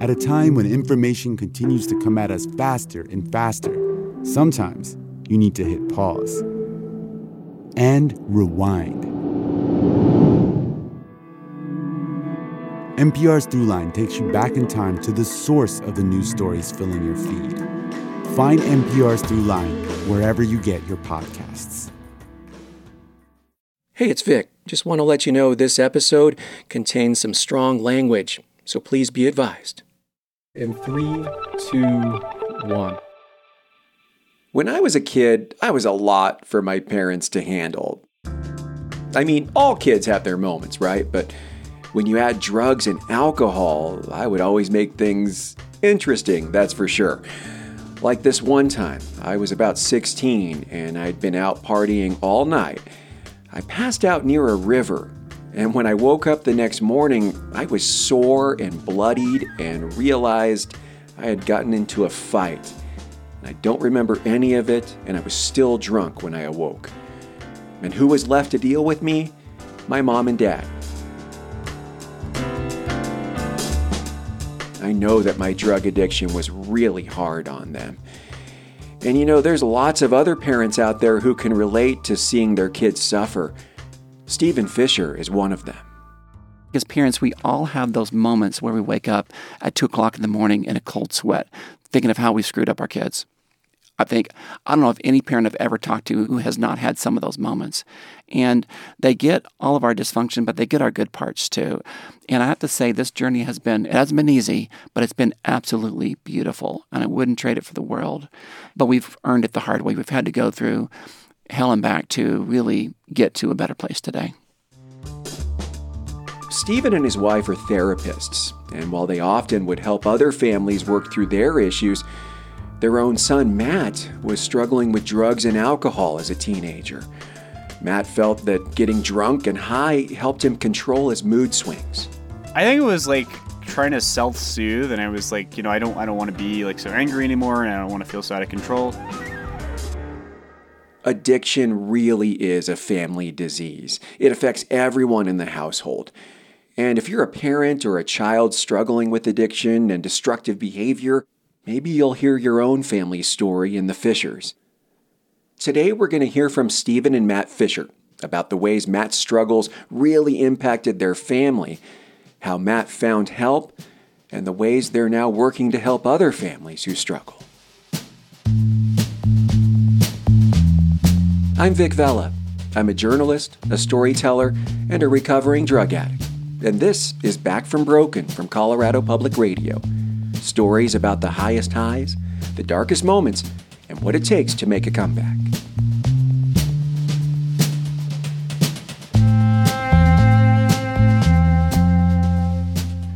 At a time when information continues to come at us faster and faster, sometimes you need to hit pause and rewind. NPR's Throughline takes you back in time to the source of the news stories filling your feed. Find NPR's Throughline wherever you get your podcasts. Hey, it's Vic. Just want to let you know this episode contains some strong language, so please be advised. In three, two, one. When I was a kid, I was a lot for my parents to handle. I mean, all kids have their moments, right? But when you add drugs and alcohol, I would always make things interesting, that's for sure. Like this one time, I was about 16 and I'd been out partying all night. I passed out near a river, and when I woke up the next morning, I was sore and bloodied and realized I had gotten into a fight. I don't remember any of it, and I was still drunk when I awoke. And who was left to deal with me? My mom and dad. I know that my drug addiction was really hard on them. And you know, there's lots of other parents out there who can relate to seeing their kids suffer. Steven Fisher is one of them. As parents, we all have those moments where we wake up at two o'clock in the morning in a cold sweat, thinking of how we screwed up our kids. I think, I don't know if any parent I've ever talked to who has not had some of those moments. And they get all of our dysfunction, but they get our good parts too. And I have to say, this journey has been, it hasn't been easy, but it's been absolutely beautiful. And I wouldn't trade it for the world. But we've earned it the hard way. We've had to go through hell and back to really get to a better place today. Steven and his wife are therapists, and while they often would help other families work through their issues, their own son, Matt, was struggling with drugs and alcohol as a teenager. Matt felt that getting drunk and high helped him control his mood swings. I think it was like trying to self-soothe and I was like, you know, I don't I don't want to be like so angry anymore and I don't want to feel so out of control. Addiction really is a family disease. It affects everyone in the household. And if you're a parent or a child struggling with addiction and destructive behavior, Maybe you'll hear your own family story in the Fishers. Today, we're going to hear from Steven and Matt Fisher about the ways Matt's struggles really impacted their family, how Matt found help, and the ways they're now working to help other families who struggle. I'm Vic Vela. I'm a journalist, a storyteller, and a recovering drug addict. And this is Back from Broken from Colorado Public Radio stories about the highest highs, the darkest moments, and what it takes to make a comeback.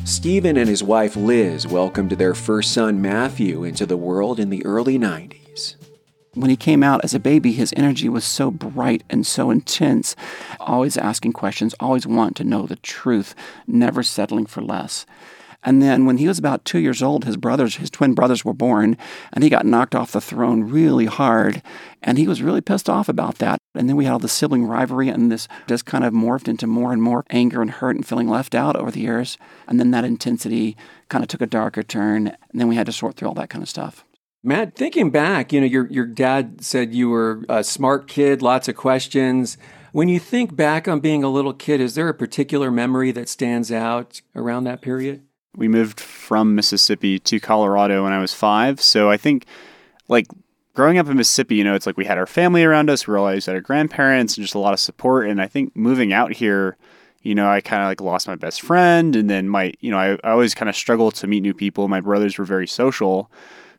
Steven and his wife Liz welcomed their first son Matthew into the world in the early 90s. When he came out as a baby, his energy was so bright and so intense, always asking questions, always wanting to know the truth, never settling for less. And then when he was about two years old, his brothers, his twin brothers, were born, and he got knocked off the throne really hard. And he was really pissed off about that. And then we had all the sibling rivalry, and this just kind of morphed into more and more anger and hurt and feeling left out over the years. And then that intensity kind of took a darker turn. And then we had to sort through all that kind of stuff. Matt, thinking back, you know, your your dad said you were a smart kid, lots of questions. When you think back on being a little kid, is there a particular memory that stands out around that period? we moved from Mississippi to Colorado when I was five. So I think like growing up in Mississippi, you know, it's like we had our family around us, we always at our grandparents and just a lot of support. And I think moving out here, you know, I kind of like lost my best friend and then my, you know, I, I always kind of struggled to meet new people. My brothers were very social.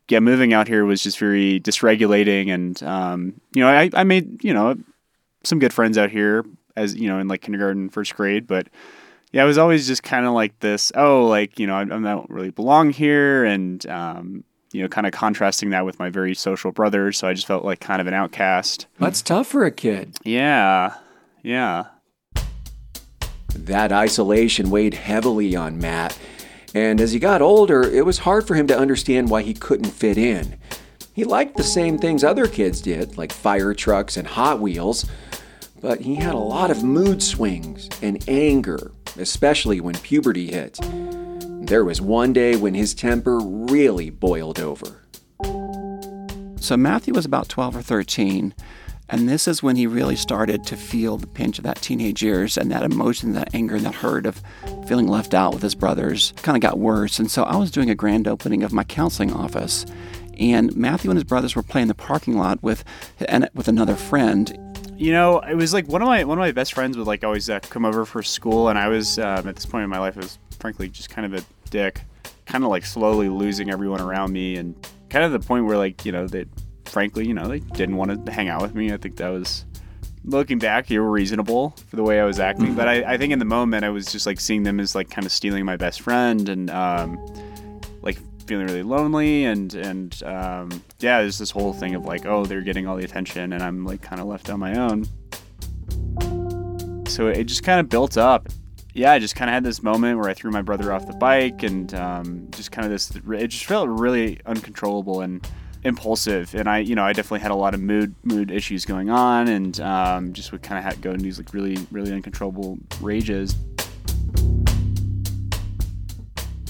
Yeah, moving out here was just very dysregulating. And, um, you know, I, I made, you know, some good friends out here as, you know, in like kindergarten, first grade, but yeah, it was always just kind of like this. Oh, like you know, I, I don't really belong here, and um, you know, kind of contrasting that with my very social brothers. So I just felt like kind of an outcast. That's tough for a kid. Yeah, yeah. That isolation weighed heavily on Matt, and as he got older, it was hard for him to understand why he couldn't fit in. He liked the same things other kids did, like fire trucks and Hot Wheels, but he had a lot of mood swings and anger especially when puberty hit. There was one day when his temper really boiled over. So Matthew was about 12 or 13, and this is when he really started to feel the pinch of that teenage years and that emotion, that anger, and that hurt of feeling left out with his brothers kind of got worse. And so I was doing a grand opening of my counseling office, and Matthew and his brothers were playing the parking lot with and with another friend. You know, it was like one of my one of my best friends would like always uh, come over for school, and I was um, at this point in my life, I was frankly just kind of a dick, kind of like slowly losing everyone around me, and kind of the point where like you know they, frankly, you know, they didn't want to hang out with me. I think that was looking back, you were reasonable for the way I was acting. But I, I think in the moment, I was just like seeing them as like kind of stealing my best friend and um, like feeling really lonely and and um, yeah, there's this whole thing of like, oh, they're getting all the attention and I'm like kind of left on my own. So it just kind of built up. Yeah, I just kind of had this moment where I threw my brother off the bike and um, just kind of this. It just felt really uncontrollable and impulsive and i you know i definitely had a lot of mood mood issues going on and um, just would kind of have go into these like really really uncontrollable rages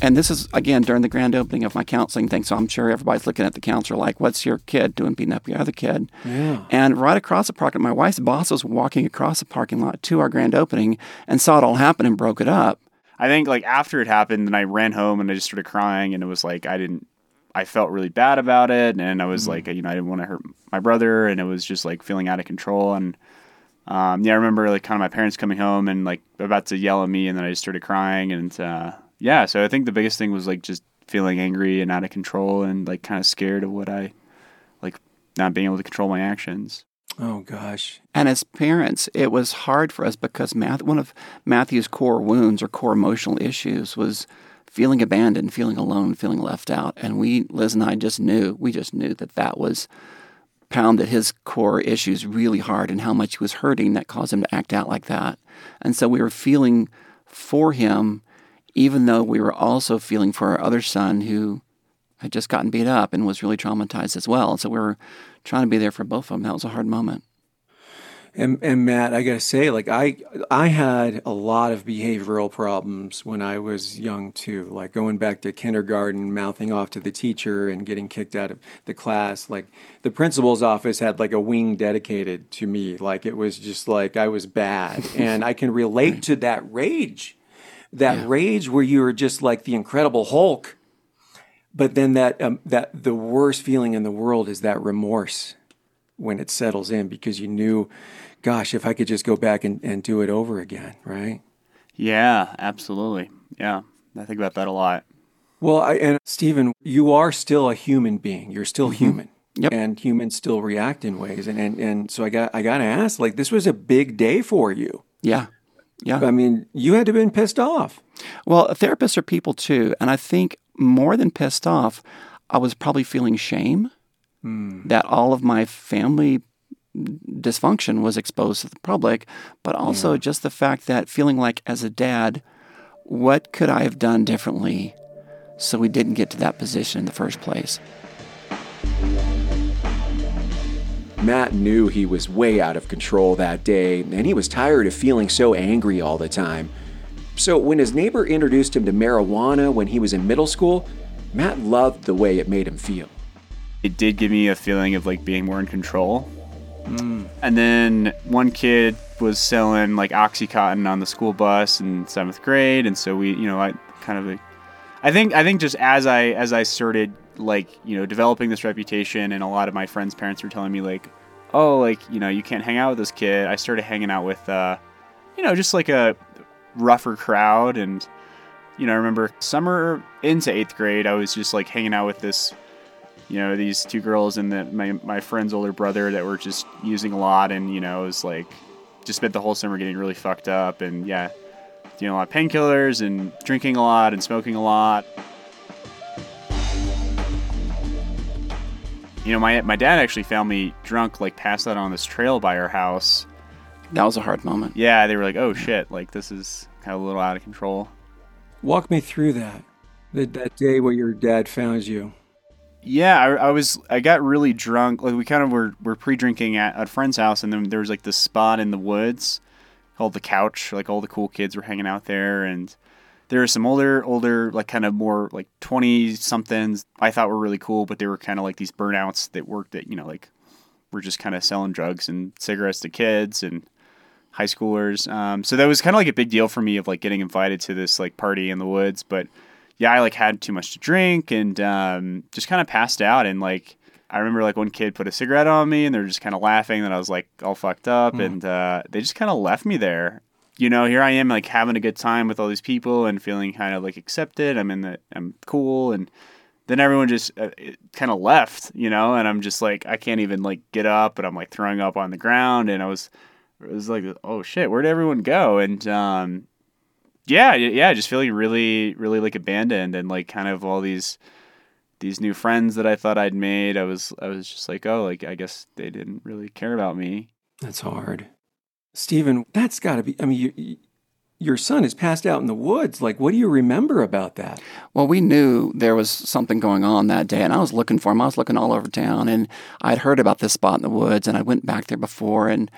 And this is again during the grand opening of my counseling thing. So I'm sure everybody's looking at the counselor like, "What's your kid doing beating up your other kid?" Yeah. And right across the parking, my wife's boss was walking across the parking lot to our grand opening and saw it all happen and broke it up. i think like after it happened then i ran home and i just started crying and it was like i didn't i felt really bad about it and i was like you know i didn't want to hurt my brother and it was just like feeling out of control and um, yeah i remember like kind of my parents coming home and like about to yell at me and then i just started crying and uh, yeah so i think the biggest thing was like just feeling angry and out of control and like kind of scared of what i like not being able to control my actions Oh gosh. And as parents, it was hard for us because Math, one of Matthew's core wounds or core emotional issues was feeling abandoned, feeling alone, feeling left out. And we, Liz and I, just knew, we just knew that that was pounded his core issues really hard and how much he was hurting that caused him to act out like that. And so we were feeling for him, even though we were also feeling for our other son who had just gotten beat up and was really traumatized as well. And so we were trying to be there for both of them. That was a hard moment. And, and Matt, I gotta say, like I I had a lot of behavioral problems when I was young too. Like going back to kindergarten, mouthing off to the teacher and getting kicked out of the class. Like the principal's office had like a wing dedicated to me. Like it was just like I was bad, and I can relate to that rage, that Yeah. rage where you were just like the Incredible Hulk. But then that um, that the worst feeling in the world is that remorse when it settles in because you knew, gosh, if I could just go back and, and do it over again, right? yeah absolutely yeah i think about that a lot Well, I, and Steven, you are still a human being. You're still mm-hmm. human. Yep. And humans still react in ways. And, and, and so I got, I got to ask, like, this was a big day for you. Yeah. Yeah. I mean, you had to have been pissed off. Well, therapists are people too. And I think more than pissed off, I was probably feeling shame hmm. that all of my family dysfunction was exposed to the public, but also just the fact that feeling like as a dad, what could I have done differently so we didn't get to that position in the first place? Matt knew he was way out of control that day, and he was tired of feeling so angry all the time. So when his neighbor introduced him to marijuana when he was in middle school, Matt loved the way it made him feel. it did give me a feeling of like being more in control. And then one kid was selling like OxyContin on the school bus in seventh grade, and so we, you know, I kind of, I think, I think just as I as I started like you know developing this reputation, and a lot of my friends' parents were telling me like, oh, like you know, you can't hang out with this kid. I started hanging out with, uh, you know, just like a rougher crowd, and you know, I remember summer into eighth grade, I was just like hanging out with this you know these two girls and the, my my friend's older brother that were just using a lot and you know it was like just spent the whole summer getting really fucked up and yeah doing a lot of painkillers and drinking a lot and smoking a lot you know my my dad actually found me drunk like passed out on this trail by our house That was a hard moment. yeah they were like oh shit like this is kind of a little out of control Walk me through that. That, that day where your dad found you. Yeah, I, I was. I got really drunk. Like we kind of were were pre-drinking at, a friend's house, and then there was like this spot in the woods called the couch. Like all the cool kids were hanging out there, and there were some older, older, like kind of more like 20 somethings I thought were really cool, but they were kind of like these burnouts that worked at, you know, like were just kind of selling drugs and cigarettes to kids and high schoolers. Um, so that was kind of like a big deal for me of like getting invited to this like party in the woods. But yeah, I like had too much to drink and um, just kind of passed out. And like, I remember like one kid put a cigarette on me and they're just kind of laughing that I was like all fucked up. Mm. And uh, they just kind of left me there you know, here I am like having a good time with all these people and feeling kind of like accepted. I'm in the, I'm cool. And then everyone just uh, kind of left, you know, and I'm just like, I can't even like get up and I'm like throwing up on the ground. And I was, it was like, oh shit, where'd everyone go? And, um, yeah, yeah, just feeling really, really like abandoned and like kind of all these, these new friends that I thought I'd made. I was, I was just like, oh, like, I guess they didn't really care about me. That's hard. Steven, that's got to be, I mean, you, your son is passed out in the woods. Like, what do you remember about that? Well, we knew there was something going on that day, and I was looking for him. I was looking all over town, and I'd heard about this spot in the woods, and I went back there before, and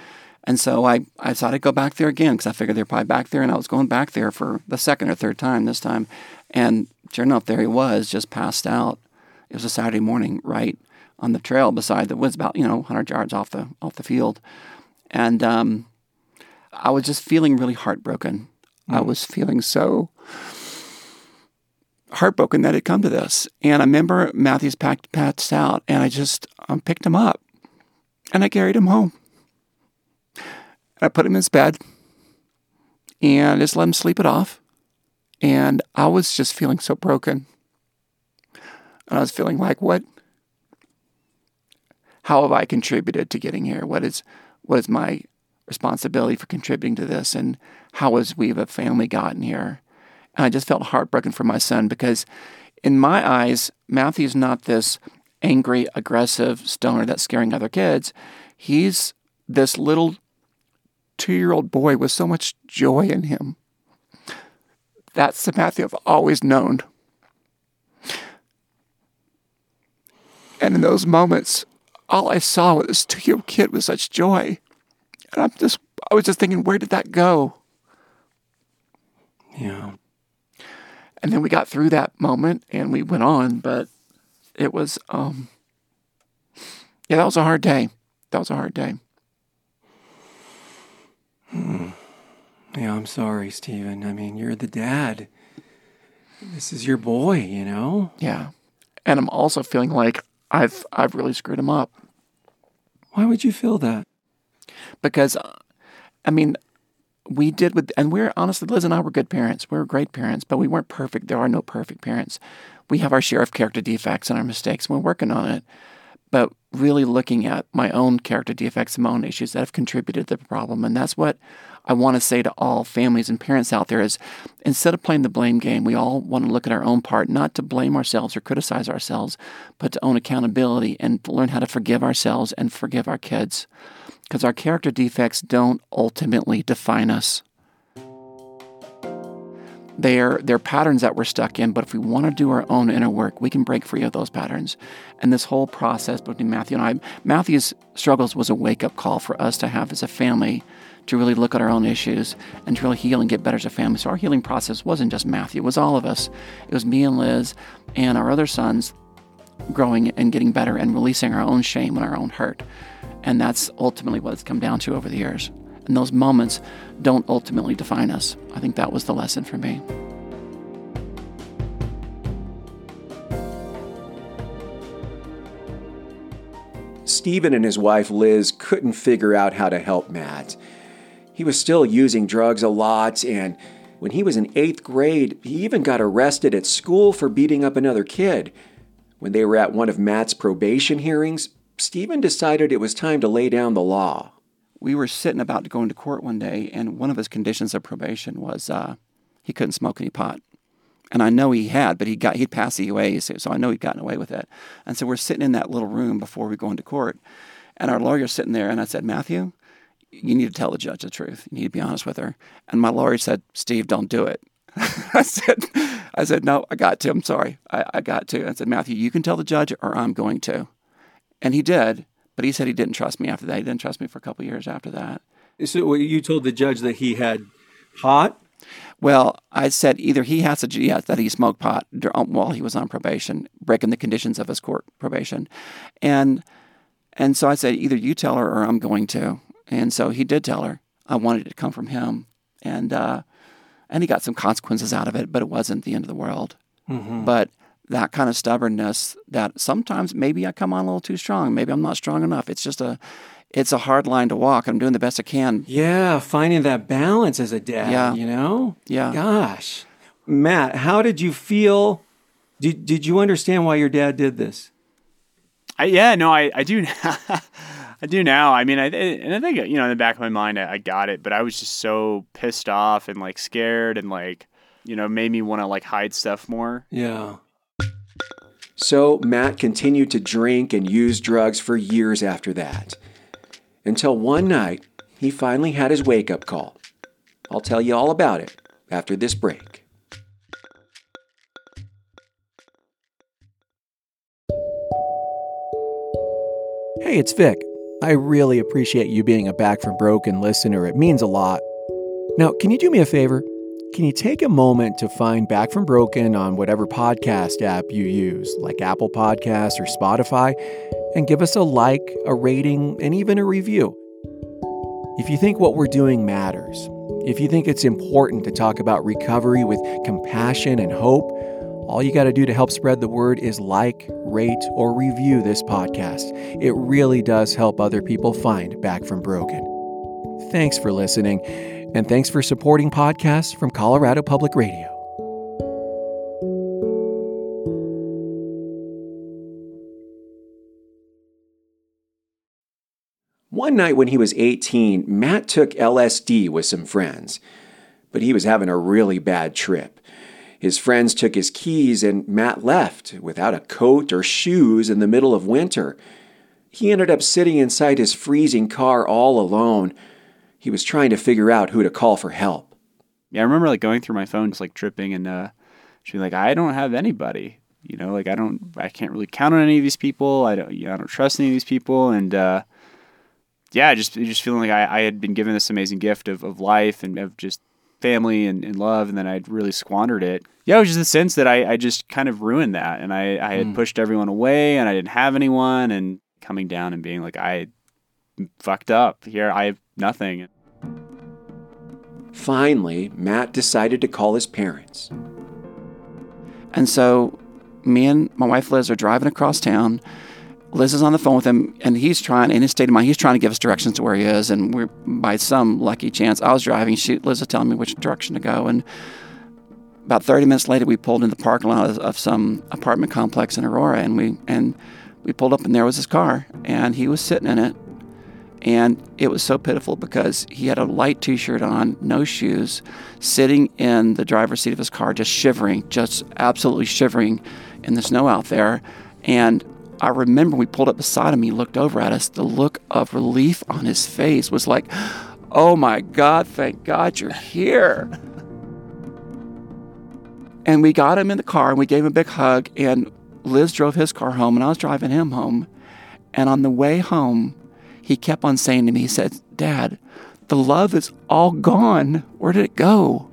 and so I, thought I decided to go back there again because I figured they're probably back there, and I was going back there for the second or third time this time, and sure enough, there he was, just passed out. It was a Saturday morning, right on the trail beside the woods, about you know 100 yards off the off the field, and um, I was just feeling really heartbroken. Mm. I was feeling so heartbroken that it come to this. And I remember Matthew's packed passed out, and I just um, picked him up, and I carried him home. And I put him in his bed, and just let him sleep it off. And I was just feeling so broken. And I was feeling like, what? How have I contributed to getting here? What is, what is my responsibility for contributing to this and how has we have a family gotten here and i just felt heartbroken for my son because in my eyes matthew's not this angry aggressive stoner that's scaring other kids he's this little two-year-old boy with so much joy in him that's the matthew i've always known and in those moments all i saw was this two-year-old kid with such joy and I'm just, I was just thinking, where did that go? Yeah. And then we got through that moment and we went on, but it was, um, yeah, that was a hard day. That was a hard day. Hmm. Yeah, I'm sorry, Steven. I mean, you're the dad. This is your boy, you know? Yeah. And I'm also feeling like I've I've really screwed him up. Why would you feel that? because, I mean, we did with, and we're honestly, Liz and I were good parents. We were great parents, but we weren't perfect. There are no perfect parents. We have our share of character defects and our mistakes. We're working on it. But really looking at my own character defects and my own issues that have contributed to the problem. And that's what I want to say to all families and parents out there is instead of playing the blame game, we all want to look at our own part, not to blame ourselves or criticize ourselves, but to own accountability and learn how to forgive ourselves and forgive our kids because our character defects don't ultimately define us. They're, they're patterns that we're stuck in, but if we want to do our own inner work, we can break free of those patterns. And this whole process between Matthew and I, Matthew's struggles was a wake up call for us to have as a family to really look at our own issues and to really heal and get better as a family. So our healing process wasn't just Matthew, it was all of us. It was me and Liz and our other sons growing and getting better and releasing our own shame and our own hurt. And that's ultimately what it's come down to over the years. And those moments don't ultimately define us. I think that was the lesson for me. Steven and his wife Liz couldn't figure out how to help Matt. He was still using drugs a lot, and when he was in eighth grade, he even got arrested at school for beating up another kid. When they were at one of Matt's probation hearings, Steven decided it was time to lay down the law. We were sitting about to go into court one day, and one of his conditions of probation was uh, he couldn't smoke any pot. And I know he had, but he got he'd passed the EUA, so I know he'd gotten away with it. And so we're sitting in that little room before we go into court, and our lawyer's sitting there, and I said, Matthew, you need to tell the judge the truth. You need to be honest with her. And my lawyer said, Steve, don't do it. I said, I said, no, I got to. I'm sorry. I, I got to. I said, Matthew, you can tell the judge or I'm going to. And he did, but he said he didn't trust me after that. He didn't trust me for a couple years after that. So you told the judge that he had pot Well, I said either he has to, yeah, that he smoked pot um, while he was on probation, breaking the conditions of his court probation, and and so I said either you tell her or I'm going to, and so he did tell her. I wanted it to come from him, and uh, and he got some consequences out of it, but it wasn't the end of the world. But that kind of stubbornness, that sometimes maybe I come on a little too strong, maybe I'm not strong enough. It's just a, it's a hard line to walk. I'm doing the best I can. Yeah, finding that balance as a dad, Yeah. you know? Yeah. Gosh. Matt, how did you feel? Did, did you understand why your dad did this? I, yeah, no, I, I do. I do now. I mean, I and I think you know in the back of my mind, I, I got it, but I was just so pissed off and like scared and like you know made me want to like hide stuff more. Yeah. So Matt continued to drink and use drugs for years after that. Until one night, he finally had his wake up call. I'll tell you all about it after this break. Hey, it's Vic. I really appreciate you being a Back from Broken listener. It means a lot. Now, can you do me a favor? Can you take a moment to find Back from Broken on whatever podcast app you use, like Apple Podcasts or Spotify, and give us a like, a rating, and even a review? If you think what we're doing matters, if you think it's important to talk about recovery with compassion and hope, all you got to do to help spread the word is like, rate, or review this podcast. It really does help other people find Back from Broken. Thanks for listening, and thanks for supporting podcasts from Colorado Public Radio. One night when he was 18, Matt took LSD with some friends, but he was having a really bad trip. His friends took his keys and Matt left without a coat or shoes in the middle of winter. He ended up sitting inside his freezing car all alone. He was trying to figure out who to call for help. Yeah, I remember like going through my phone, just like tripping, and uh, she'd be like, "I don't have anybody." You know, like I don't, I can't really count on any of these people. I don't, you know, I don't trust any of these people, and uh, yeah, just just feeling like I, I had been given this amazing gift of, of life and of just family and, and love, and then I'd really squandered it. Yeah, it was just the sense that I, I just kind of ruined that, and I, I had pushed everyone away, and I didn't have anyone, and coming down and being like, I fucked up here. I have nothing. Finally, Matt decided to call his parents. And so me and my wife Liz are driving across town. Liz is on the phone with him, and he's trying, in his state of mind, he's trying to give us directions to where he is. And we're, by some lucky chance, I was driving. She, Liz was telling me which direction to go. And about 30 minutes later, we pulled in the parking lot of, of some apartment complex in Aurora, and we and we pulled up, and there was his car, and he was sitting in it. And it was so pitiful because he had a light t shirt on, no shoes, sitting in the driver's seat of his car, just shivering, just absolutely shivering in the snow out there. And I remember we pulled up beside him, he looked over at us. The look of relief on his face was like, oh my God, thank God you're here. And we got him in the car and we gave him a big hug. And Liz drove his car home and I was driving him home. And on the way home, he kept on saying to me, he said, Dad, the love is all gone. Where did it go?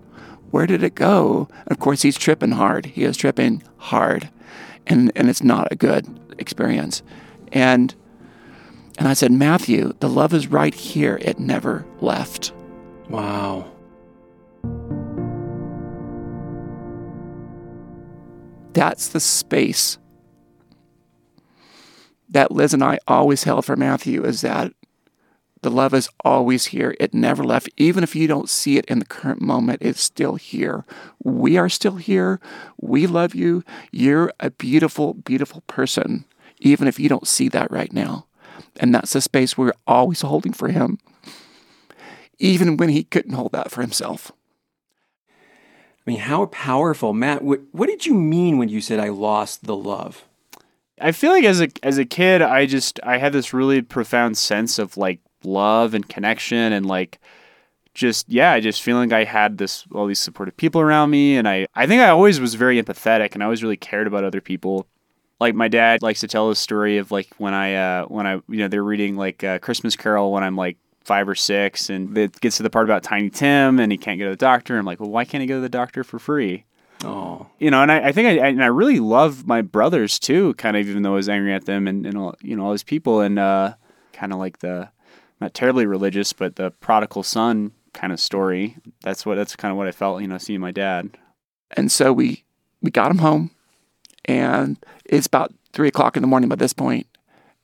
Where did it go? And of course, he's tripping hard. He is tripping hard. And, and it's not a good experience. And, and I said, Matthew, the love is right here. It never left. Wow. That's the space that Liz and I always held for Matthew is that the love is always here. It never left. Even if you don't see it in the current moment, it's still here. We are still here. We love you. You're a beautiful, beautiful person, even if you don't see that right now. And that's the space we're always holding for him, even when he couldn't hold that for himself. I mean, how powerful, Matt. What, what did you mean when you said I lost the love? I feel like as a as a kid, I just I had this really profound sense of like love and connection and like just yeah, just feeling I had this all these supportive people around me, and I I think I always was very empathetic and I always really cared about other people. Like my dad likes to tell the story of like when I uh when I you know they're reading like uh, Christmas Carol when I'm like five or six, and it gets to the part about Tiny Tim, and he can't go to the doctor. I'm like, well, why can't he go to the doctor for free? Oh, you know, and I, I think I, I and I really love my brothers too, kind of even though I was angry at them and, and all, you know all these people and uh, kind of like the not terribly religious, but the prodigal son kind of story. That's what that's kind of what I felt, you know, seeing my dad. And so we we got him home, and it's about three o'clock in the morning by this point,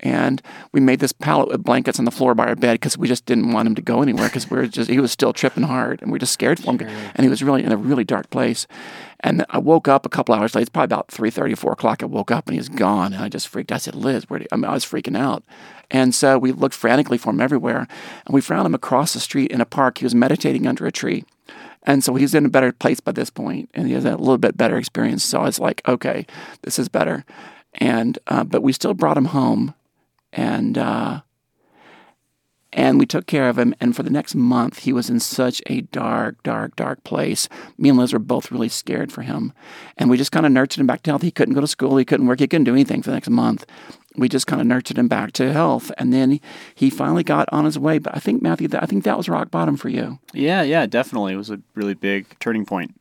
and we made this pallet with blankets on the floor by our bed because we just didn't want him to go anywhere because we were just he was still tripping hard and we were just scared for him. And he was really in a really dark place. And I woke up a couple hours later it's probably about 3.30 4 o'clock. I woke up and he was gone. And I just freaked I said Liz where I, mean, I was freaking out. And so we looked frantically for him everywhere. And we found him across the street in a park. He was meditating under a tree. And so he's in a better place by this point, and he has a little bit better experience. So I was like, okay, this is better. And uh, but we still brought him home, and uh, and we took care of him. And for the next month, he was in such a dark, dark, dark place. Me and Liz were both really scared for him, and we just kind of nurtured him back to health. He couldn't go to school, he couldn't work, he couldn't do anything for the next month. We just kind of nurtured him back to health, and then he, he finally got on his way. But I think Matthew, I think that was rock bottom for you. Yeah, yeah, definitely. It was a really big turning point.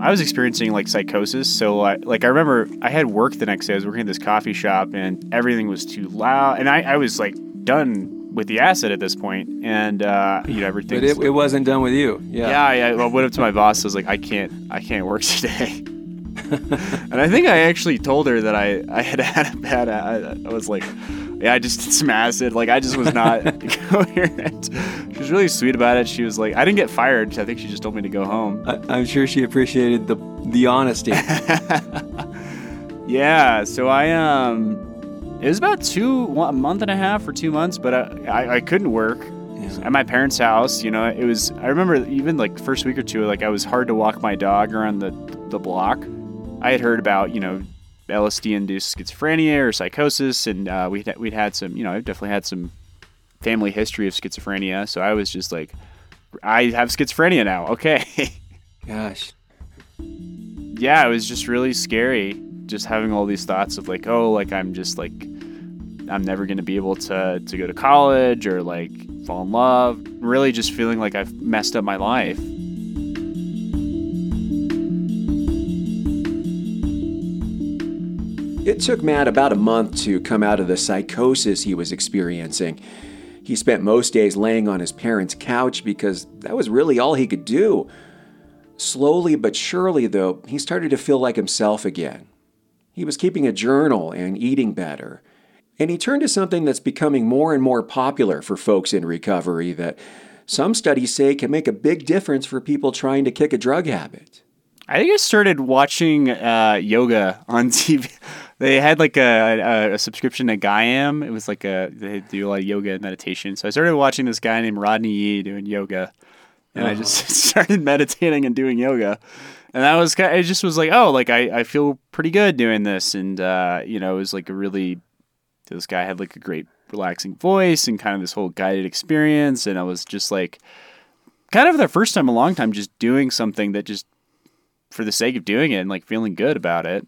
I was experiencing like psychosis. So I, like I remember I had work the next day. I was working at this coffee shop and everything was too loud. And I, I was like done with the acid at this point, and uh, you know everything. but it, it wasn't done with you. yeah, Yeah. yeah. I went up to my boss. I was like, I can't, I can't work today. and I think I actually told her that I, I had had a bad. I, I was like, yeah, I just did some acid. Like I just was not coherent. She was really sweet about it. She was like, I didn't get fired. I think she just told me to go home. I, I'm sure she appreciated the the honesty. Yeah, so I um, it was about two, one, a month and a half or two months, but I, I, I couldn't work at my parents' house. You know, it was. I remember even like first week or two, like I was hard to walk my dog around the the block. I had heard about you know LSD-induced schizophrenia or psychosis, and uh, we we'd had some. You know, I've definitely had some family history of schizophrenia, so I was just like, I have schizophrenia now. Okay. Gosh. yeah, it was just really scary. Just having all these thoughts of like, oh, like I'm just like, I'm never gonna be able to to go to college or like fall in love. Really, just feeling like I've messed up my life. It took Matt about a month to come out of the psychosis he was experiencing. He spent most days laying on his parents' couch because that was really all he could do. Slowly but surely, though, he started to feel like himself again. He was keeping a journal and eating better. And he turned to something that's becoming more and more popular for folks in recovery that some studies say can make a big difference for people trying to kick a drug habit. I think I started watching uh, yoga on TV. They had like a, a, a subscription to Gaiam. It was like a they do a lot of yoga and meditation. So I started watching this guy named Rodney Yee doing yoga, and I just started meditating and doing yoga. And that was kind. It just was like, oh, like I, I feel pretty good doing this, and uh, you know, it was like a really. This guy had like a great relaxing voice and kind of this whole guided experience, and I was just like, kind of the first time in a long time, just doing something that just for the sake of doing it and like feeling good about it.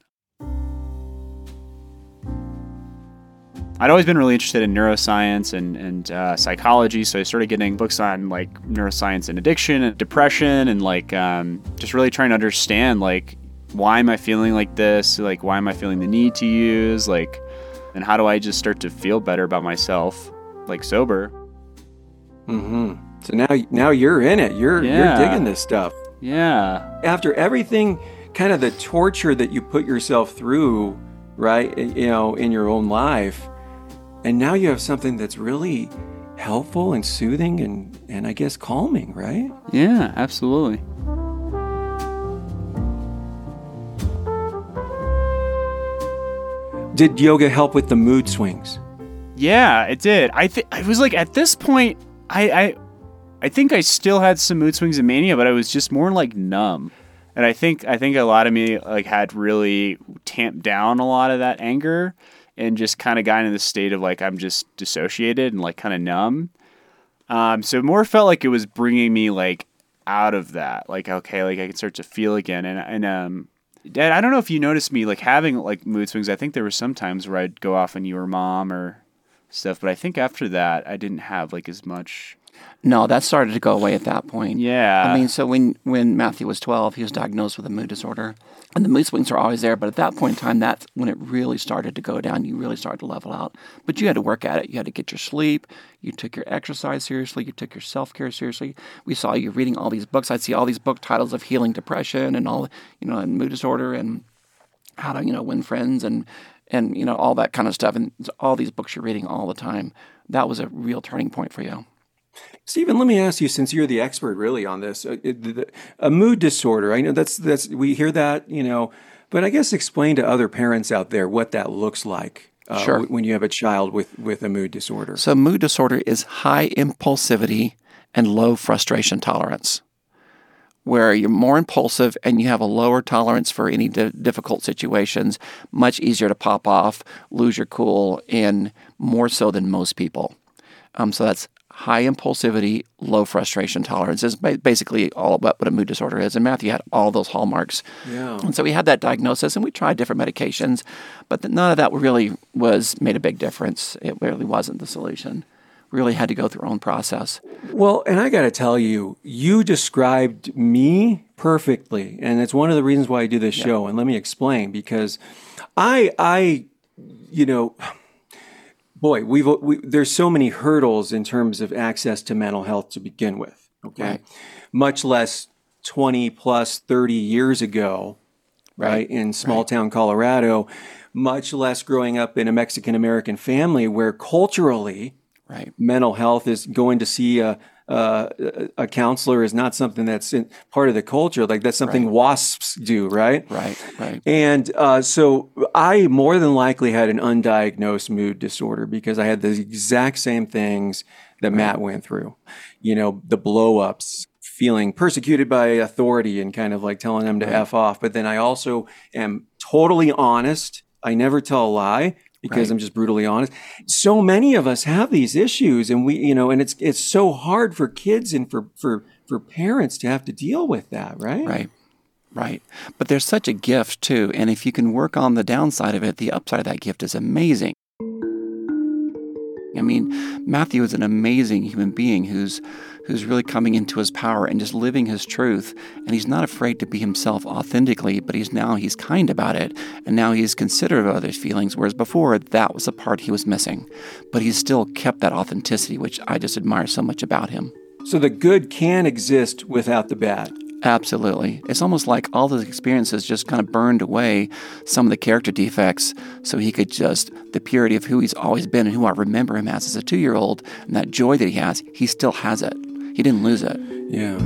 I'd always been really interested in neuroscience and, and uh, psychology, so I started getting books on like neuroscience and addiction and depression, and like um, just really trying to understand like why am I feeling like this? Like why am I feeling the need to use? Like, and how do I just start to feel better about myself, like sober? Mm-hmm. So now, now you're in it. You're Yeah. you're digging this stuff. Yeah, After everything, kind of the torture that you put yourself through, right? You know, in your own life, and now you have something that's really helpful and soothing and and I guess calming, right? yeah, absolutely. Did yoga help with the mood swings? Yeah, it did. I think I was like at this point, I, I, I think I still had some mood swings and mania, but I was just more like numb. And I think I think a lot of me like had really tamped down a lot of that anger and just kind of got into this state of like I'm just dissociated and like kind of numb. Um, so more felt like it was bringing me like out of that, like okay, like I can start to feel again. And and um, Dad, I don't know if you noticed me like having like mood swings. I think there were some times where I'd go off on you or mom or stuff. But I think after that, I didn't have like as much. No, that started to go away at that point. Yeah. I mean, so when when Matthew was 12, he was diagnosed with a mood disorder, and the mood swings are always there. But at that point in time, that's when it really started to go down. You really started to level out. But you had to work at it. You had to get your sleep. You took your exercise seriously. You took your self care seriously. We saw you reading all these books. I'd see all these book titles of healing depression and all, you know, and mood disorder and how to you know win friends and and you know all that kind of stuff. And all these books you're reading all the time. That was a real turning point for you. Steven, let me ask you, since you're the expert really on this, a, a mood disorder. I know that's that's we hear that, you know, but I guess explain to other parents out there what that looks like. Uh, Sure. When you have a child with with a mood disorder. So, mood disorder is high impulsivity and low frustration tolerance, where you're more impulsive and you have a lower tolerance for any di- difficult situations, much easier to pop off, lose your cool, and more so than most people. Um, so, that's high impulsivity, low frustration tolerance is basically all about what a mood disorder is. And Matthew had all those hallmarks. Yeah. And so we had that diagnosis and we tried different medications, but none of that really was made a big difference. It really wasn't the solution. We really had to go through our own process. Well, and I got to tell you, you described me perfectly, and it's one of the reasons why I do this show. And let me explain because I, I, you know, boy, we've uh, we, there's so many hurdles in terms of access to mental health to begin with. Okay, Right. much less twenty plus thirty years ago, right, in small town Colorado. Much less growing up in a Mexican American family where culturally Right. mental health is going to see a a, a counselor is not something that's in, part of the culture. Like that's something wasps do, right? Right. Right. And uh, so I more than likely had an undiagnosed mood disorder because I had the exact same things that Matt went through. You know, the blow ups, feeling persecuted by authority and kind of like telling them to F off. But then I also am totally honest. I never tell a lie because Right. I'm just brutally honest. So many of us have these issues and we, you know, and it's it's so hard for kids and for for for parents to have to deal with that, right? Right. Right. But there's such a gift too. And if you can work on the downside of it, the upside of that gift is amazing. I mean, Matthew is an amazing human being who's who's really coming into his power and just living his truth. And he's not afraid to be himself authentically, but he's now he's kind about it. And now he's considerate of others' feelings, whereas before that was the part he was missing. But he's still kept that authenticity, which I just admire so much about him. So the good can exist without the bad. Absolutely. It's almost like all those experiences just kind of burned away some of the character defects so he could just, the purity of who he's always been and who I remember him as as a two year old, and that joy that he has, he still has it. He didn't lose it. Yeah.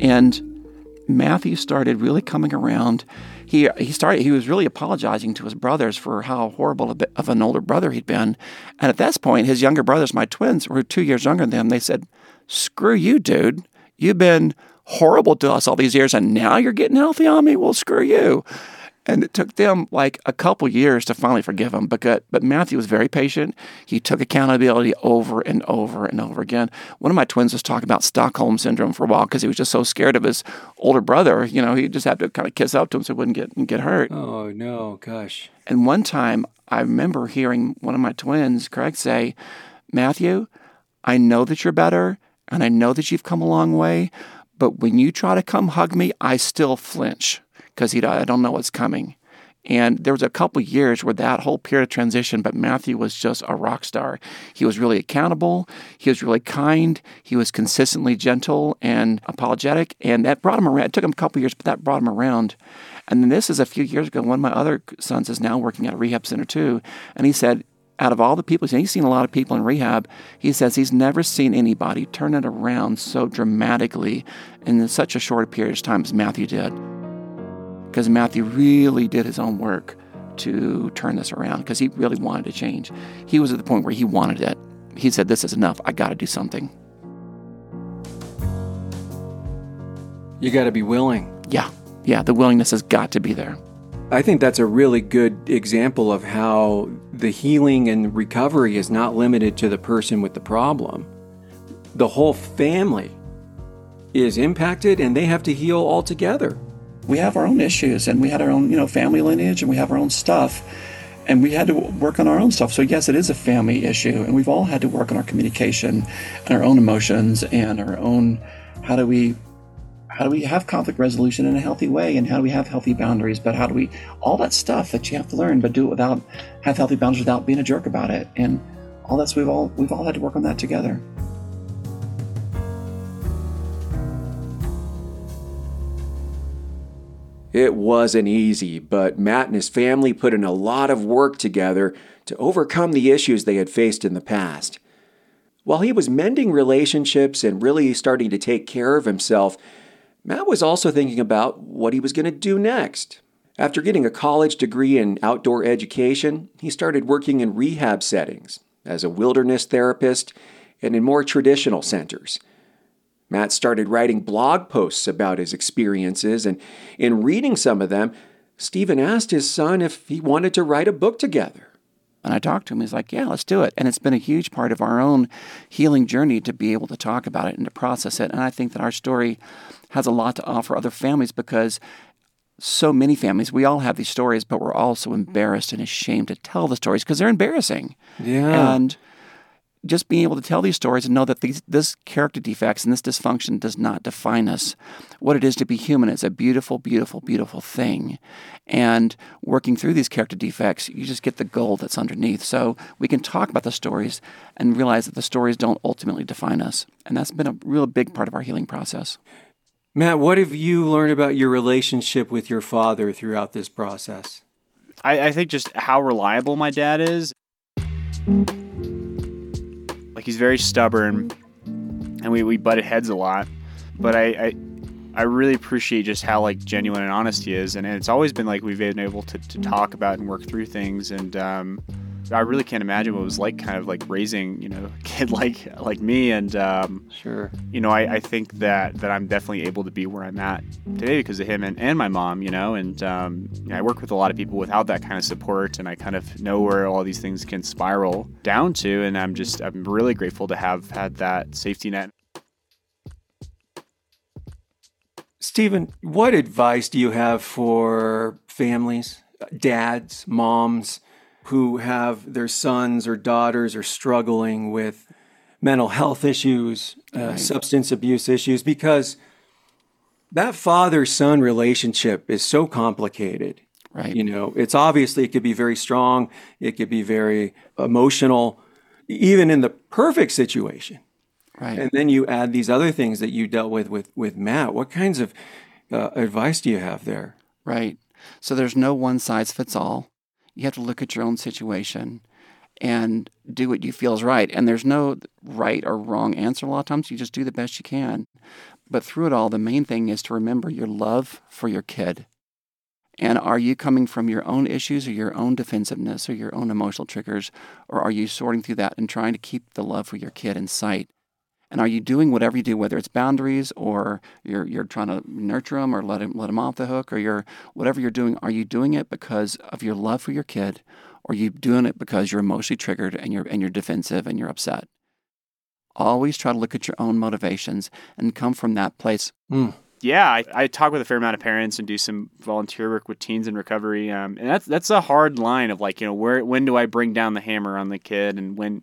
And Matthew started really coming around. He he started. He was really apologizing to his brothers for how horrible a bit of an older brother he'd been. And at this point, his younger brothers, my twins, were two years younger than them. They said, "Screw you, dude. You've been horrible to us all these years, and now you're getting healthy on me. Well, screw you." And it took them like a couple years to finally forgive him. But, but Matthew was very patient. He took accountability over and over and over again. One of my twins was talking about Stockholm syndrome for a while because he was just so scared of his older brother. You know, he just had to kind of kiss up to him so he wouldn't get get hurt. Oh no, gosh. And one time, I remember hearing one of my twins, Craig, say, Matthew, I know that you're better and I know that you've come a long way, but when you try to come hug me, I still flinch because he I don't know what's coming. And there was a couple years where that whole period of transition, but Matthew was just a rock star. He was really accountable. He was really kind. He was consistently gentle and apologetic. And that brought him around. It took him a couple years, but that brought him around. And then this is a few years ago. One of my other sons is now working at a rehab center too. And he said, out of all the people, he's seen a lot of people in rehab. He says he's never seen anybody turn it around so dramatically in such a short period of time as Matthew did because Matthew really did his own work to turn this around because he really wanted to change. He was at the point where he wanted it. He said, This is enough. I got to do something. You got to be willing. Yeah. Yeah. The willingness has got to be there. I think that's a really good example of how the healing and recovery is not limited to the person with the problem. The whole family is impacted and they have to heal all together. We have our own issues and we had our own, you know, family lineage and we have our own stuff. And we had to work on our own stuff. So, yes, it is a family issue. And we've all had to work on our communication and our own emotions and our own how do we how do we have conflict resolution in a healthy way and how do we have healthy boundaries but how do we all that stuff that you have to learn but do it without have healthy boundaries without being a jerk about it and all that's we've all we've all had to work on that together It wasn't easy, but Matt and his family put in a lot of work together to overcome the issues they had faced in the past. While he was mending relationships and really starting to take care of himself, Matt was also thinking about what he was going to do next. After getting a college degree in outdoor education, he started working in rehab settings as a wilderness therapist and in more traditional centers. Matt started writing blog posts about his experiences, and in reading some of them, Steven asked his son if he wanted to write a book together. And I talked to him. He's like, Yeah, let's do it. And it's been a huge part of our own healing journey to be able to talk about it and to process it. And I think that our story has a lot to offer other families because so many families, we all have these stories, but we're all so embarrassed and ashamed to tell the stories because they're embarrassing. Yeah. And just being able to tell these stories and know that these this character defects and this dysfunction does not define us. What it is to be human is a beautiful, beautiful, beautiful thing. And working through these character defects, you just get the gold that's underneath. So we can talk about the stories and realize that the stories don't ultimately define us. And that's been a real big part of our healing process. Matt, what have you learned about your relationship with your father throughout this process? I, I think just how reliable my dad is. Like he's very stubborn, and we, we butted heads a lot. But I, I I really appreciate just how like genuine and honest he is, and, it's always been like we've been able to, to talk about and work through things. And um, I really can't imagine what it was like, kind of like raising you know a kid like like me. And um, Sure. you know, I, I think that that I'm definitely able to be where I'm at today because of him and, and my mom, you know, and um, you know, I work with a lot of people without that kind of support and I kind of know where all these things can spiral down to and I'm just I'm really grateful to have had that safety net. Steven, what advice do you have for families, dads, moms who have their sons or daughters are struggling with mental health issues, uh, substance abuse issues? Because that father son relationship is so complicated. Right. You know, it's obviously it could be very strong, it could be very emotional, even in the perfect situation. Right. And then you add these other things that you dealt with with, with Matt. What kinds of uh, advice do you have there? Right. So there's no one size fits all. You have to look at your own situation and do what you feel is right. And there's no right or wrong answer a lot of times. You just do the best you can. But through it all, the main thing is to remember your love for your kid. And are you coming from your own issues or your own defensiveness or your own emotional triggers? Or are you sorting through that and trying to keep the love for your kid in sight? And are you doing whatever you do, whether it's boundaries or you're you're trying to nurture them or let them, let him off the hook or you're whatever you're doing? Are you doing it because of your love for your kid, or are you doing it because you're emotionally triggered and you're and you're defensive and you're upset? Always try to look at your own motivations and come from that place. Yeah, I, I talk with a fair amount of parents and do some volunteer work with teens in recovery, um, and that's that's a hard line of like you know where when do I bring down the hammer on the kid and when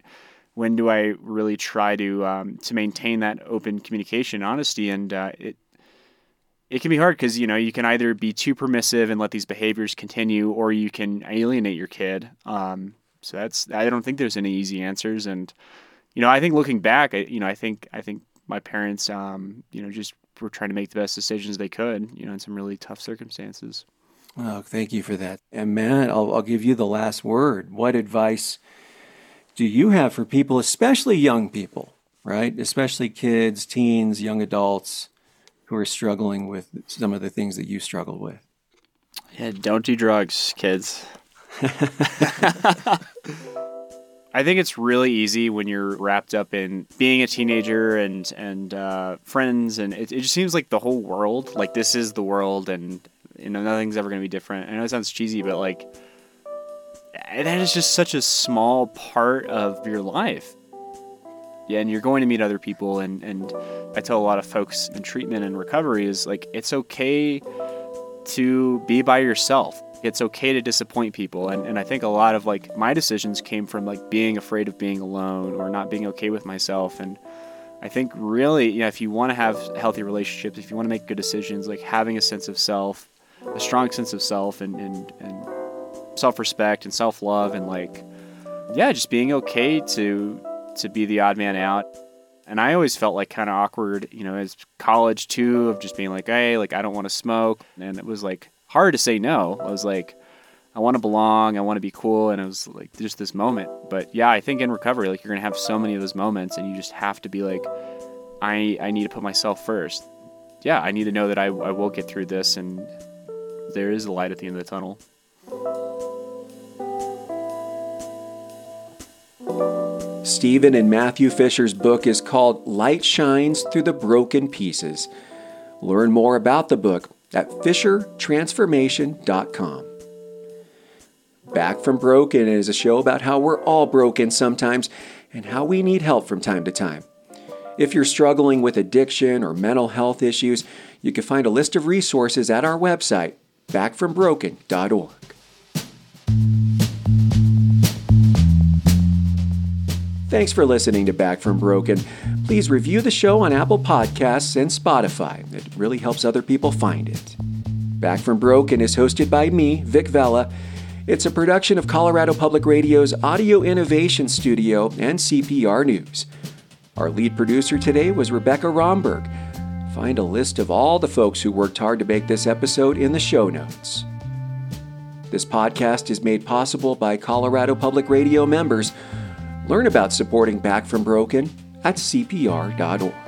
when do I really try to um, to maintain that open communication, honesty, and uh, it it can be hard because you know you can either be too permissive and let these behaviors continue, or you can alienate your kid. Um, so that's I don't think there's any easy answers, and you know I think looking back, I, you know I think I think my parents, um, you know, just were trying to make the best decisions they could, you know, in some really tough circumstances. Oh, thank you for that. And Matt, I'll, I'll give you the last word. What advice do you have for people, especially young people, right? Especially kids, teens, young adults who are struggling with some of the things that you struggled with? Yeah, don't do drugs, kids. I think it's really easy when you're wrapped up in being a teenager and and uh, friends, and it, it just seems like the whole world, like this is the world, and you know nothing's ever gonna be different. I know it sounds cheesy, but like that is just such a small part of your life. Yeah, and you're going to meet other people, and and I tell a lot of folks in treatment and recovery is like it's okay to be by yourself. It's okay to disappoint people. And, and I think a lot of like my decisions came from like being afraid of being alone or not being okay with myself. And I think really, you know, if you want to have healthy relationships, if you want to make good decisions, like having a sense of self, a strong sense of self and, and, and self respect and self love and like, yeah, just being okay to to be the odd man out. And I always felt like kind of awkward, you know, as college too, of just being like, hey, like I don't want to smoke. And it was like hard to say no. I was like, I want to belong, I want to be cool. And it was like just this moment. But yeah, I think in recovery, like you're to have so many of those moments and you just have to be like, I, I need to put myself first. Yeah, I need to know that I, I will get through this and there is a light at the end of the tunnel. Steven and Matthew Fisher's book is called Light Shines Through the Broken Pieces. Learn more about the book at fishertransformation.com. Back from Broken is a show about how we're all broken sometimes and how we need help from time to time. If you're struggling with addiction or mental health issues, you can find a list of resources at our website, backfrombroken.org. Thanks for listening to Back from Broken. Please review the show on Apple Podcasts and Spotify. It really helps other people find it. Back from Broken is hosted by me, Vic Vela. It's a production of Colorado Public Radio's Audio Innovation Studio and CPR News. Our lead producer today was Rebekah Romberg. Find a list of all the folks who worked hard to make this episode in the show notes. This podcast is made possible by Colorado Public Radio members Learn about supporting Back from Broken at CPR.org.